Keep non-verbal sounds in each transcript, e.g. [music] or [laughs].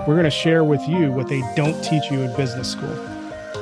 We're going to share with you what they don't teach you in business school.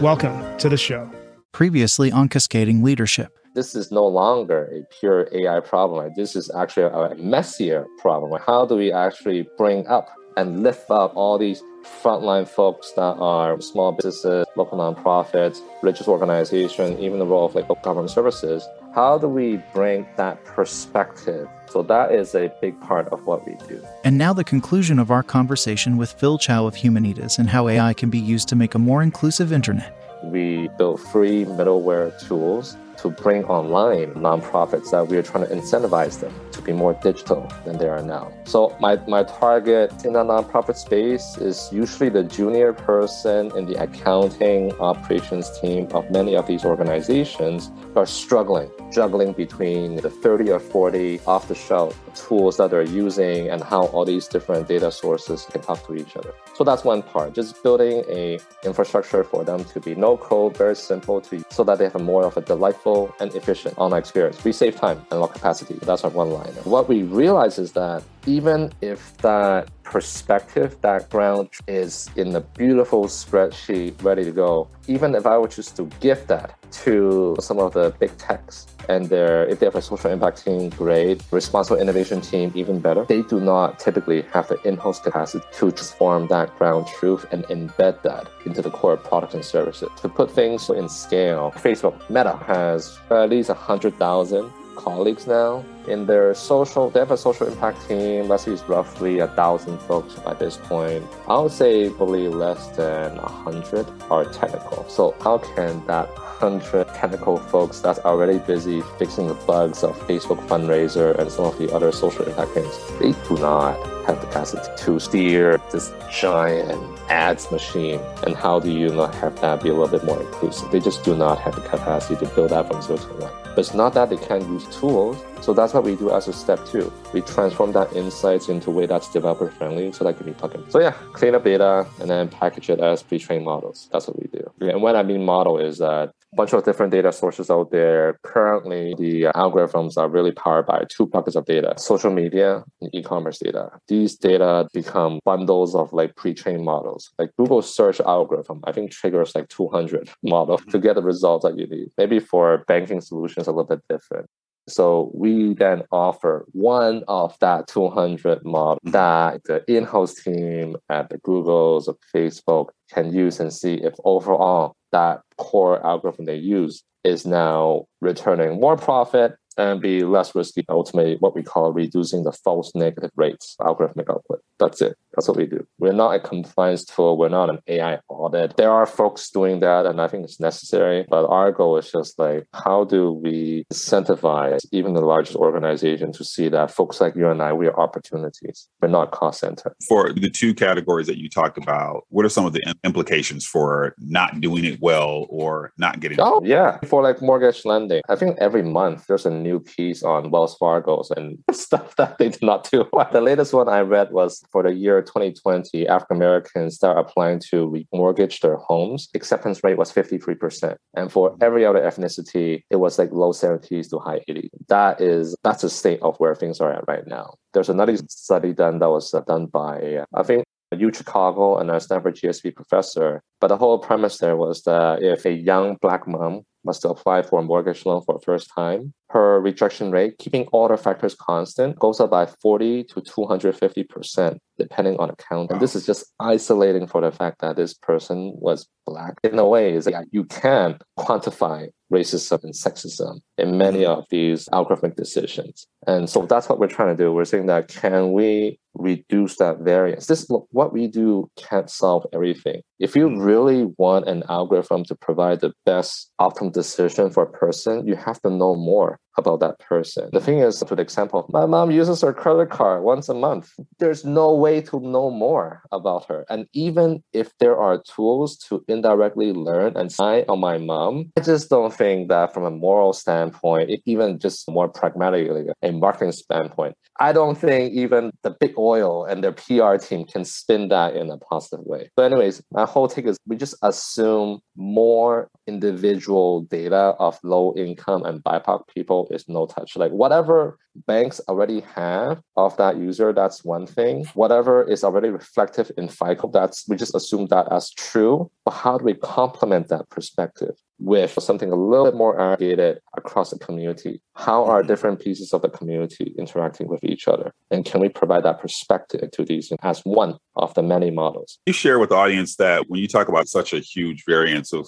Welcome to the show. Previously on Cascading Leadership. This is no longer a pure AI problem. This is actually a messier problem. How do we actually bring up and lift up all these frontline folks that are small businesses, local nonprofits, religious organizations, even the role of like government services. How do we bring that perspective? So that is a big part of what we do. And now the conclusion of our conversation with Phil Chow of Humanitas and how AI can be used to make a more inclusive internet. We build free middleware tools to bring online nonprofits that we are trying to incentivize them to be more digital than they are now. So my, my target in the nonprofit space is usually the junior person in the accounting operations team of many of these organizations are struggling, juggling between the 30 or 40 off the shelf tools that they're using and how all these different data sources can talk to each other. So that's one part, just building a infrastructure for them to be no code, very simple to so that they have more of a delightful and efficient online experience. We save time and lock capacity. That's our one line. What we realize is that even if that perspective background is in a beautiful spreadsheet ready to go, even if I were just to give that to some of the big techs and their if they have a social impact team, great. Responsible innovation team, even better. They do not typically have the in-house capacity to transform that ground truth and embed that into the core products and services. To put things in scale, Facebook Meta has at least a hundred thousand colleagues now. In their social they have a social impact team let's roughly a thousand folks by this point. I would say probably less than a hundred are technical. So how can that hundred technical folks that's already busy fixing the bugs of facebook fundraiser and some of the other social impact things they do not have the capacity to steer this giant ads machine and how do you not have that be a little bit more inclusive they just do not have the capacity to build that from zero to one but it's not that they can't use tools. So that's what we do as a step two. We transform that insights into a way that's developer friendly so that can be plugged in. So yeah, clean up data and then package it as pre-trained models. That's what we do. And what I mean model is that a bunch of different data sources out there. Currently, the algorithms are really powered by two buckets of data, social media and e-commerce data. These data become bundles of like pre-trained models. Like Google search algorithm, I think triggers like 200 [laughs] models to mm-hmm. get the results that you need. Maybe for banking solutions, a little bit different. So we then offer one of that 200 model mm-hmm. that the in-house team at the Googles or Facebook can use and see if overall that core algorithm they use is now returning more profit and be less risky. Ultimately, what we call reducing the false negative rates algorithmic output. That's it. That's what we do. We're not a compliance tool. We're not an AI audit. There are folks doing that, and I think it's necessary. But our goal is just like, how do we incentivize even the largest organization to see that folks like you and I, we are opportunities. We're not cost center. For the two categories that you talked about, what are some of the implications for not doing it well or not getting? Oh, yeah. For like mortgage lending, I think every month there's a new piece on Wells Fargo's and [laughs] stuff that they did not do. [laughs] The latest one I read was for the year 2020, African Americans start applying to remortgage their homes. Acceptance rate was 53%. And for mm-hmm. every other ethnicity, it was like low 70s to high 80s. That is, that's the state of where things are at right now. There's another study done that was uh, done by, uh, I think, U Chicago and a Stanford GSB professor. But the whole premise there was that if a young black mom was to apply for a mortgage loan for the first time, her rejection rate, keeping all the factors constant, goes up by 40 to 250%, depending on account. And this is just isolating for the fact that this person was black. In a way, is that you can quantify racism and sexism in many of these algorithmic decisions. And so that's what we're trying to do. We're saying that can we reduce that variance? This what we do can't solve everything. If you really want an algorithm to provide the best optimal decision for a person, you have to know more about that person. The thing is, to the example, my mom uses her credit card once a month. There's no way to know more about her. And even if there are tools to indirectly learn and spy on my mom, I just don't think that from a moral standpoint, even just more pragmatically, a marketing standpoint, I don't think even the big oil and their PR team can spin that in a positive way. But anyways, my whole take is we just assume more individual data of low income and BIPOC people is no touch. Like whatever banks already have of that user, that's one thing. Whatever is already reflective in FICO, that's we just assume that as true. But how do we complement that perspective with something a little bit more aggregated across the community? How are mm-hmm. different pieces of the community interacting with each other? And can we provide that perspective to these as one of the many models? You share with the audience that when you talk about such a huge variance of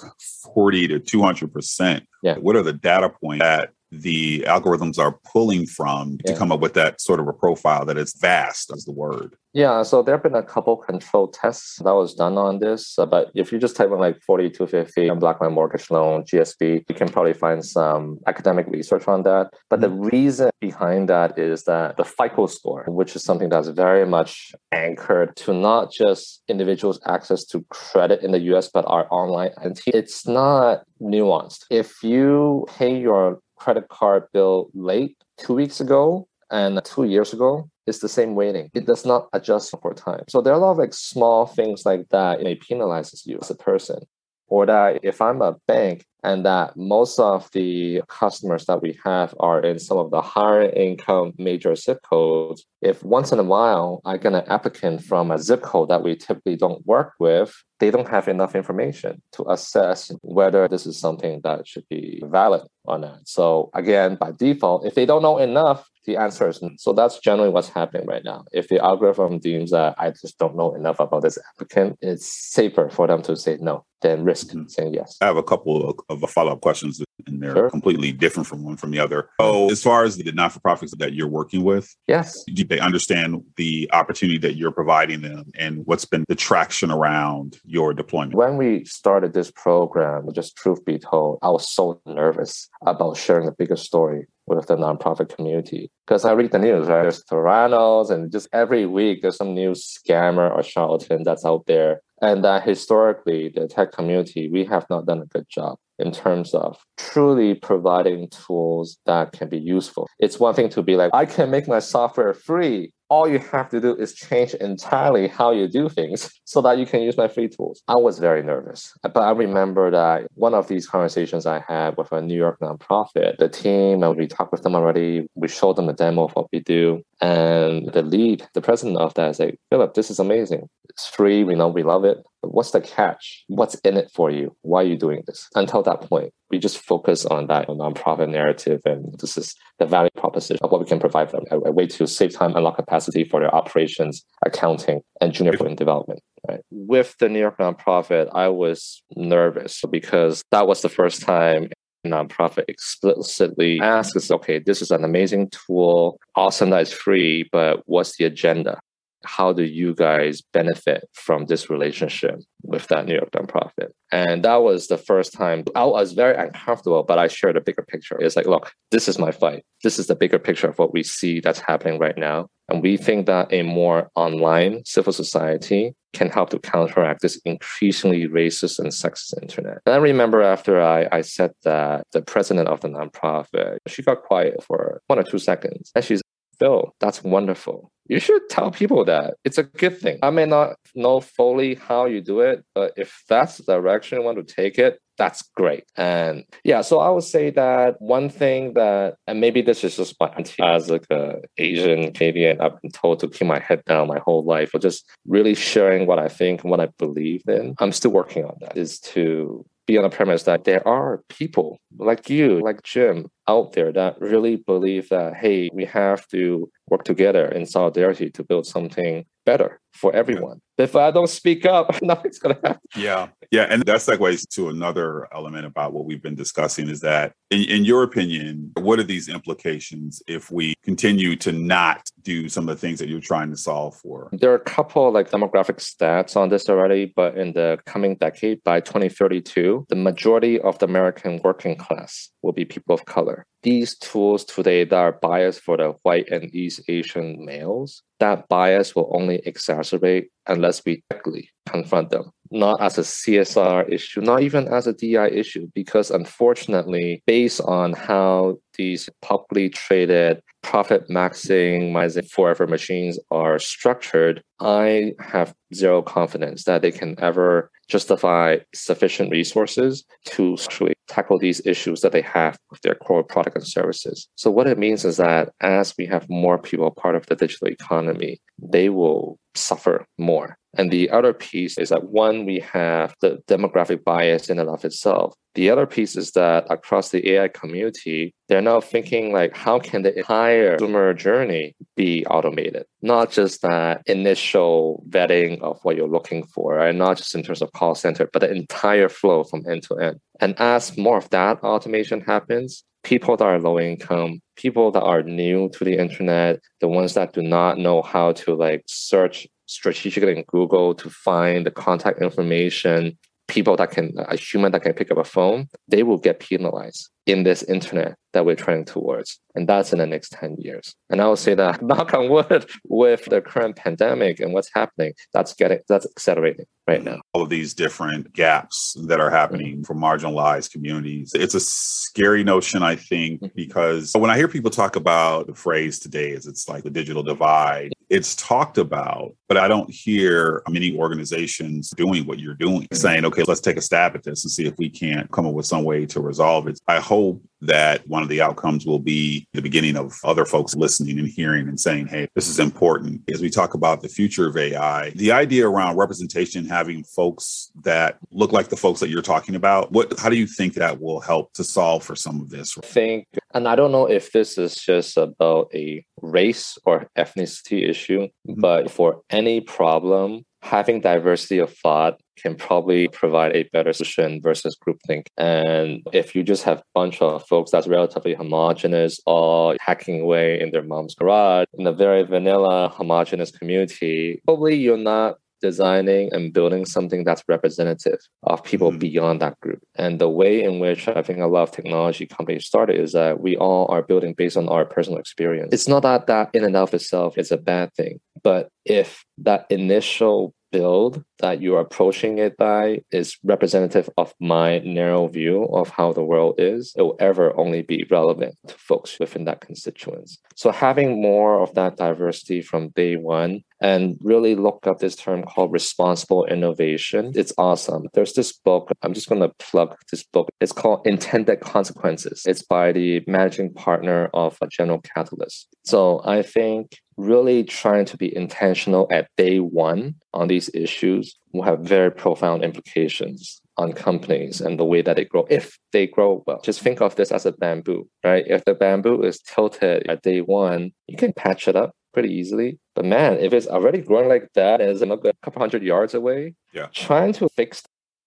40 to 200%, yeah. what are the data points that the algorithms are pulling from yeah. to come up with that sort of a profile that is vast as the word yeah so there have been a couple control tests that was done on this uh, but if you just type in like 4250 and black my mortgage loan gsb you can probably find some academic research on that but mm-hmm. the reason behind that is that the fico score which is something that's very much anchored to not just individuals access to credit in the us but our online entity it's not nuanced if you pay your credit card bill late two weeks ago and two years ago, it's the same weighting. It does not adjust for time. So there are a lot of like small things like that. It penalizes you as a person. Or that if I'm a bank and that most of the customers that we have are in some of the higher income major zip codes, if once in a while I get an applicant from a zip code that we typically don't work with, they don't have enough information to assess whether this is something that should be valid or not. So again, by default, if they don't know enough, the answer is. So that's generally what's happening right now. If the algorithm deems that I just don't know enough about this applicant, it's safer for them to say no than risk mm-hmm. saying yes. I have a couple of, of follow-up questions and they're sure. completely different from one from the other. So as far as the not-for-profits that you're working with, yes. Do they understand the opportunity that you're providing them and what's been the traction around your deployment? When we started this program, just truth be told, I was so nervous about sharing the bigger story with the nonprofit community. Because I read the news, right? There's Theranos, and just every week there's some new scammer or charlatan that's out there. And that historically, the tech community, we have not done a good job in terms of truly providing tools that can be useful. It's one thing to be like, I can make my software free all you have to do is change entirely how you do things so that you can use my free tools. I was very nervous, but I remember that one of these conversations I had with a New York nonprofit, the team, and we talked with them already. We showed them a demo of what we do. And the lead, the president of that, like, Philip, this is amazing. It's free. We know we love it. What's the catch? What's in it for you? Why are you doing this? Until that point, we just focus on that nonprofit narrative. And this is the value proposition of what we can provide them a, a way to save time, unlock capacity for their operations, accounting, and junior in development. Right. With the New York nonprofit, I was nervous because that was the first time nonprofit explicitly asks, okay, this is an amazing tool, awesome that it's free, but what's the agenda? How do you guys benefit from this relationship with that New York nonprofit? And that was the first time I was very uncomfortable, but I shared a bigger picture. It's like, look, this is my fight. This is the bigger picture of what we see that's happening right now. And we think that a more online civil society can help to counteract this increasingly racist and sexist internet. And I remember after I, I said that, the president of the nonprofit, she got quiet for one or two seconds. And she's Phil, that's wonderful. You should tell people that. It's a good thing. I may not know fully how you do it, but if that's the direction you want to take it, that's great. And yeah, so I would say that one thing that, and maybe this is just my [laughs] as like a Asian Canadian, I've been told to keep my head down my whole life, or just really sharing what I think and what I believe in. I'm still working on that. Is to be on the premise that there are people like you, like Jim, out there that really believe that, hey, we have to work together in solidarity to build something better for everyone. Yeah. If I don't speak up, [laughs] nothing's going to happen. Yeah. Yeah. And that segues to another element about what we've been discussing is that, in, in your opinion, what are these implications if we continue to not do some of the things that you're trying to solve for? There are a couple like demographic stats on this already, but in the coming decade, by 2032, the majority of the American working class will be people of color these tools today that are biased for the white and East Asian males, that bias will only exacerbate unless we directly confront them, not as a CSR issue, not even as a DI issue, because unfortunately, based on how these publicly traded profit maximizing forever machines are structured, I have zero confidence that they can ever justify sufficient resources to actually tackle these issues that they have with their core product and services. So what it means is that as we have more people part of the digital economy, they will suffer more. And the other piece is that one, we have the demographic bias in and of itself. The other piece is that across the AI community, they're now thinking like, how can the entire consumer journey be automated? Not just that initial vetting of what you're looking for, and not just in terms of call center, but the entire flow from end to end. And as more of that automation happens, people that are low income, people that are new to the internet, the ones that do not know how to like search strategically in Google to find the contact information, people that can, a human that can pick up a phone, they will get penalized in this internet that we're trending towards. And that's in the next 10 years. And I would say that [laughs] knock on wood with the current pandemic and what's happening, that's getting that's accelerating right now. All of these different gaps that are happening mm-hmm. for marginalized communities. It's a scary notion, I think, mm-hmm. because when I hear people talk about the phrase today is it's like the digital divide, it's talked about, but I don't hear many organizations doing what you're doing, mm-hmm. saying, okay, let's take a stab at this and see if we can't come up with some way to resolve it. I hope that one of the outcomes will be the beginning of other folks listening and hearing and saying, hey, this is important. As we talk about the future of AI, the idea around representation, having folks that look like the folks that you're talking about, what how do you think that will help to solve for some of this? I think, and I don't know if this is just about a race or ethnicity issue, mm-hmm. but for any problem, having diversity of thought can probably provide a better solution versus groupthink. And if you just have a bunch of folks that's relatively homogenous or hacking away in their mom's garage in a very vanilla homogenous community, probably you're not designing and building something that's representative of people mm-hmm. beyond that group. And the way in which I think a lot of technology companies started is that we all are building based on our personal experience. It's not that that in and of itself is a bad thing, but if that initial build that you're approaching it by is representative of my narrow view of how the world is, it will ever only be relevant to folks within that constituents. So having more of that diversity from day one and really look up this term called responsible innovation. It's awesome. There's this book, I'm just going to plug this book. It's called Intended Consequences. It's by the managing partner of a General Catalyst. So I think really trying to be intentional at day one on these issues will have very profound implications on companies and the way that they grow. If they grow well just think of this as a bamboo right? If the bamboo is tilted at day one you can patch it up pretty easily. But man if it's already growing like that and it's a couple hundred yards away yeah. trying to fix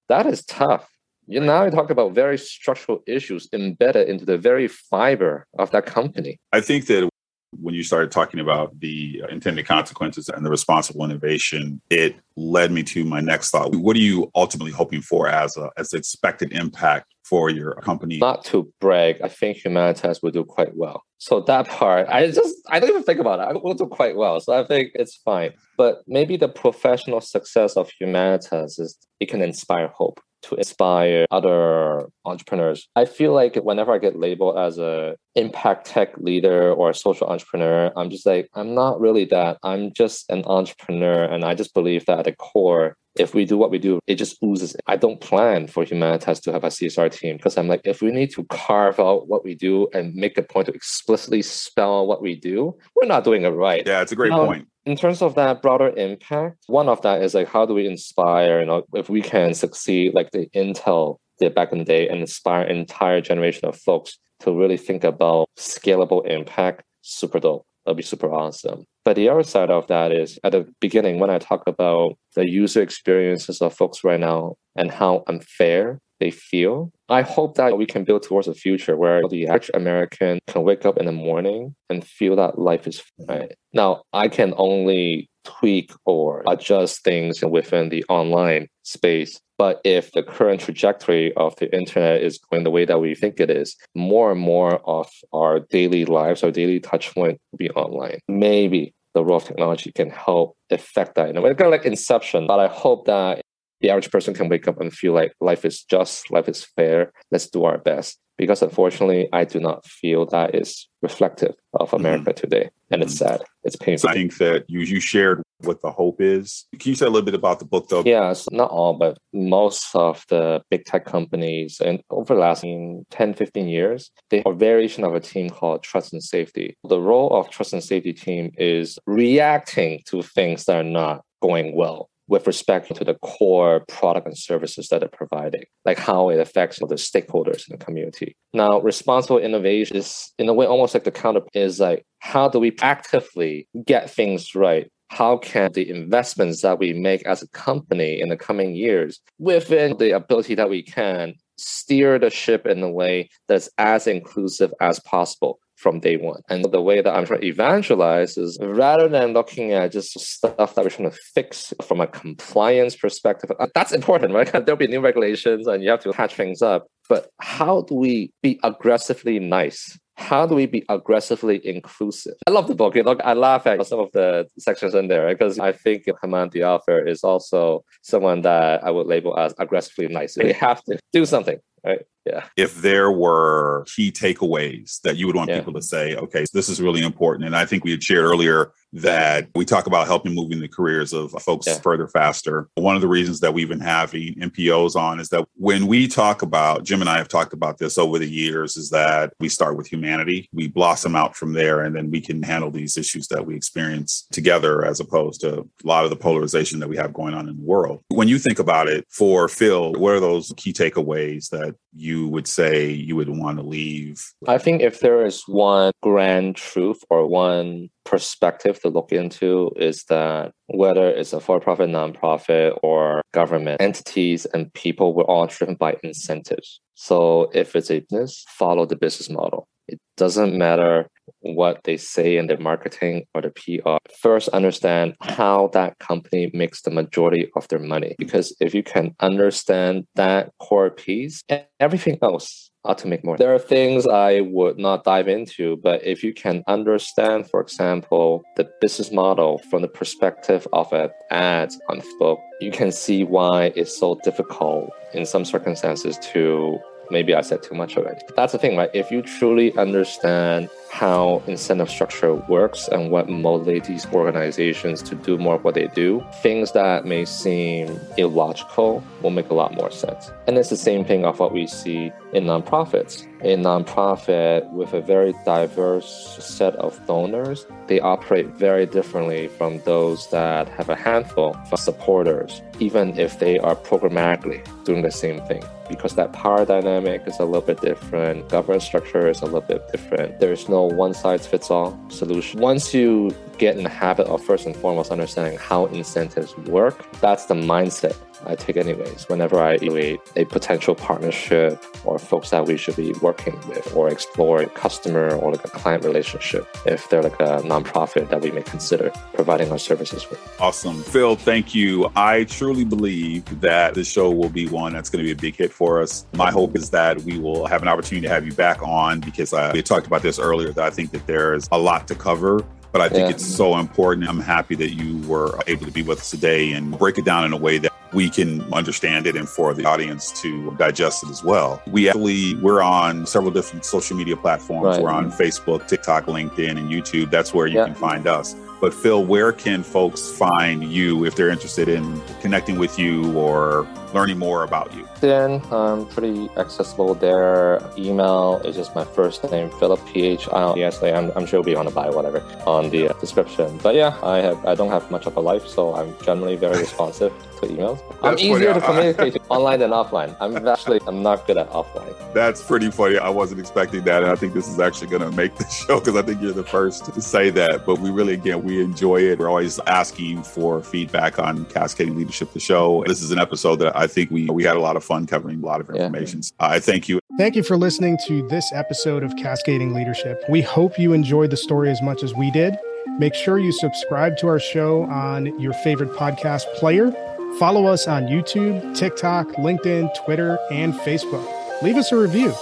that is tough. You now you talk about very structural issues embedded into the very fiber of that company. I think that when you started talking about the uh, intended consequences and the responsible innovation, it led me to my next thought. What are you ultimately hoping for as a as expected impact for your company? Not to brag, I think Humanitas will do quite well. So that part, I just I don't even think about it. I will do quite well. So I think it's fine. But maybe the professional success of Humanitas is it can inspire hope to inspire other entrepreneurs. I feel like whenever I get labeled as a impact tech leader or a social entrepreneur, I'm just like, I'm not really that. I'm just an entrepreneur. And I just believe that at the core, if we do what we do, it just oozes. I don't plan for Humanitas to have a CSR team because I'm like, if we need to carve out what we do and make a point to explicitly spell what we do, we're not doing it right. Yeah, it's a great um, point in terms of that broader impact, one of that is like how do we inspire, you know, if we can succeed like the Intel did back in the day and inspire an entire generation of folks to really think about scalable impact, super dope. That'd be super awesome. But the other side of that is at the beginning when I talk about the user experiences of folks right now and how unfair they feel. I hope that we can build towards a future where the average American can wake up in the morning and feel that life is right. Now, I can only tweak or adjust things within the online space. But if the current trajectory of the internet is going the way that we think it is, more and more of our daily lives, our daily touch point will be online. Maybe the role of technology can help affect that in a way, kind of like inception. But I hope that the average person can wake up and feel like life is just, life is fair. Let's do our best. Because unfortunately, I do not feel that is reflective of mm-hmm. America mm-hmm. today. And it's mm-hmm. sad. It's painful. I think that you you shared what the hope is. Can you say a little bit about the book though? Yes, not all, but most of the big tech companies and over the last 10, 15 years, they have a variation of a team called trust and safety. The role of trust and safety team is reacting to things that are not going well with respect to the core product and services that they're providing, like how it affects the stakeholders in the community. Now, responsible innovation is, in a way, almost like the counter is like, how do we actively get things right? How can the investments that we make as a company in the coming years, within the ability that we can, steer the ship in a way that's as inclusive as possible? From day one. And the way that I'm trying to evangelize is rather than looking at just stuff that we're trying to fix from a compliance perspective, uh, that's important, right? [laughs] There'll be new regulations and you have to patch things up. But how do we be aggressively nice? How do we be aggressively inclusive? I love the book. You I laugh at some of the sections in there because I think Hemant, the author, is also someone that I would label as aggressively nice. We have to do something, right? Yeah. If there were key takeaways that you would want yeah. people to say, okay, this is really important. And I think we had shared earlier that we talk about helping moving the careers of folks yeah. further faster. One of the reasons that we've been having NPOs on is that when we talk about, Jim and I have talked about this over the years, is that we start with humanity, we blossom out from there, and then we can handle these issues that we experience together as opposed to a lot of the polarization that we have going on in the world. When you think about it for Phil, what are those key takeaways that you would say you would want to leave? I think if there is one grand truth or one perspective to look into is that whether it's a for-profit nonprofit or government entities and people we're all driven by incentives so if it's a business follow the business model it doesn't matter what they say in their marketing or the PR. First, understand how that company makes the majority of their money. Because if you can understand that core piece, everything else ought to make more. There are things I would not dive into, but if you can understand, for example, the business model from the perspective of an ad on Facebook, you can see why it's so difficult in some circumstances to maybe I said too much already. That's the thing, right? If you truly understand how incentive structure works and what motivates these organizations to do more of what they do, things that may seem illogical will make a lot more sense. And it's the same thing of what we see in nonprofits. A nonprofit with a very diverse set of donors, they operate very differently from those that have a handful of supporters, even if they are programmatically doing the same thing. Because that power dynamic is a little bit different, governance structure is a little bit different. There's no one size fits all solution. Once you get in the habit of first and foremost understanding how incentives work, that's the mindset I take anyways whenever I evaluate a potential partnership or folks that we should be working with or explore a customer or like a client relationship if they're like a nonprofit that we may consider providing our services with. Awesome. Phil, thank you. I truly believe that the show will be one that's going to be a big hit for us. My hope is that we will have an opportunity to have you back on because I, we talked about this earlier that I think that there's a lot to cover but I think yeah. it's so important. I'm happy that you were able to be with us today and break it down in a way that we can understand it and for the audience to digest it as well. We actually we're on several different social media platforms. Right. We're on Facebook, TikTok, LinkedIn, and YouTube. That's where you yeah. can find us. But Phil, where can folks find you if they're interested in connecting with you or learning more about you? Then I'm pretty accessible there. Email is just my first name, Philip P H I L E S A. I'm, I'm sure it'll be on the bio, whatever, on the uh, description. But yeah, I have I don't have much of a life, so I'm generally very responsive to emails. I'm easier funny. to communicate [laughs] online than offline. I'm actually I'm not good at offline. That's pretty funny. I wasn't expecting that, and I think this is actually going to make the [laughs] show because I think you're the first to say that. But we really again we enjoy it. We're always asking for feedback on cascading leadership. The show. This is an episode that I think we we had a lot of fun covering a lot of information. Yeah. I thank you. Thank you for listening to this episode of Cascading Leadership. We hope you enjoyed the story as much as we did. Make sure you subscribe to our show on your favorite podcast player. Follow us on YouTube, TikTok, LinkedIn, Twitter, and Facebook. Leave us a review.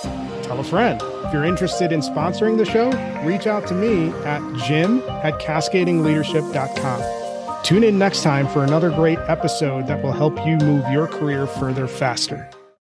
Tell a friend. If you're interested in sponsoring the show, reach out to me at jim at cascadingleadership.com. Tune in next time for another great episode that will help you move your career further faster.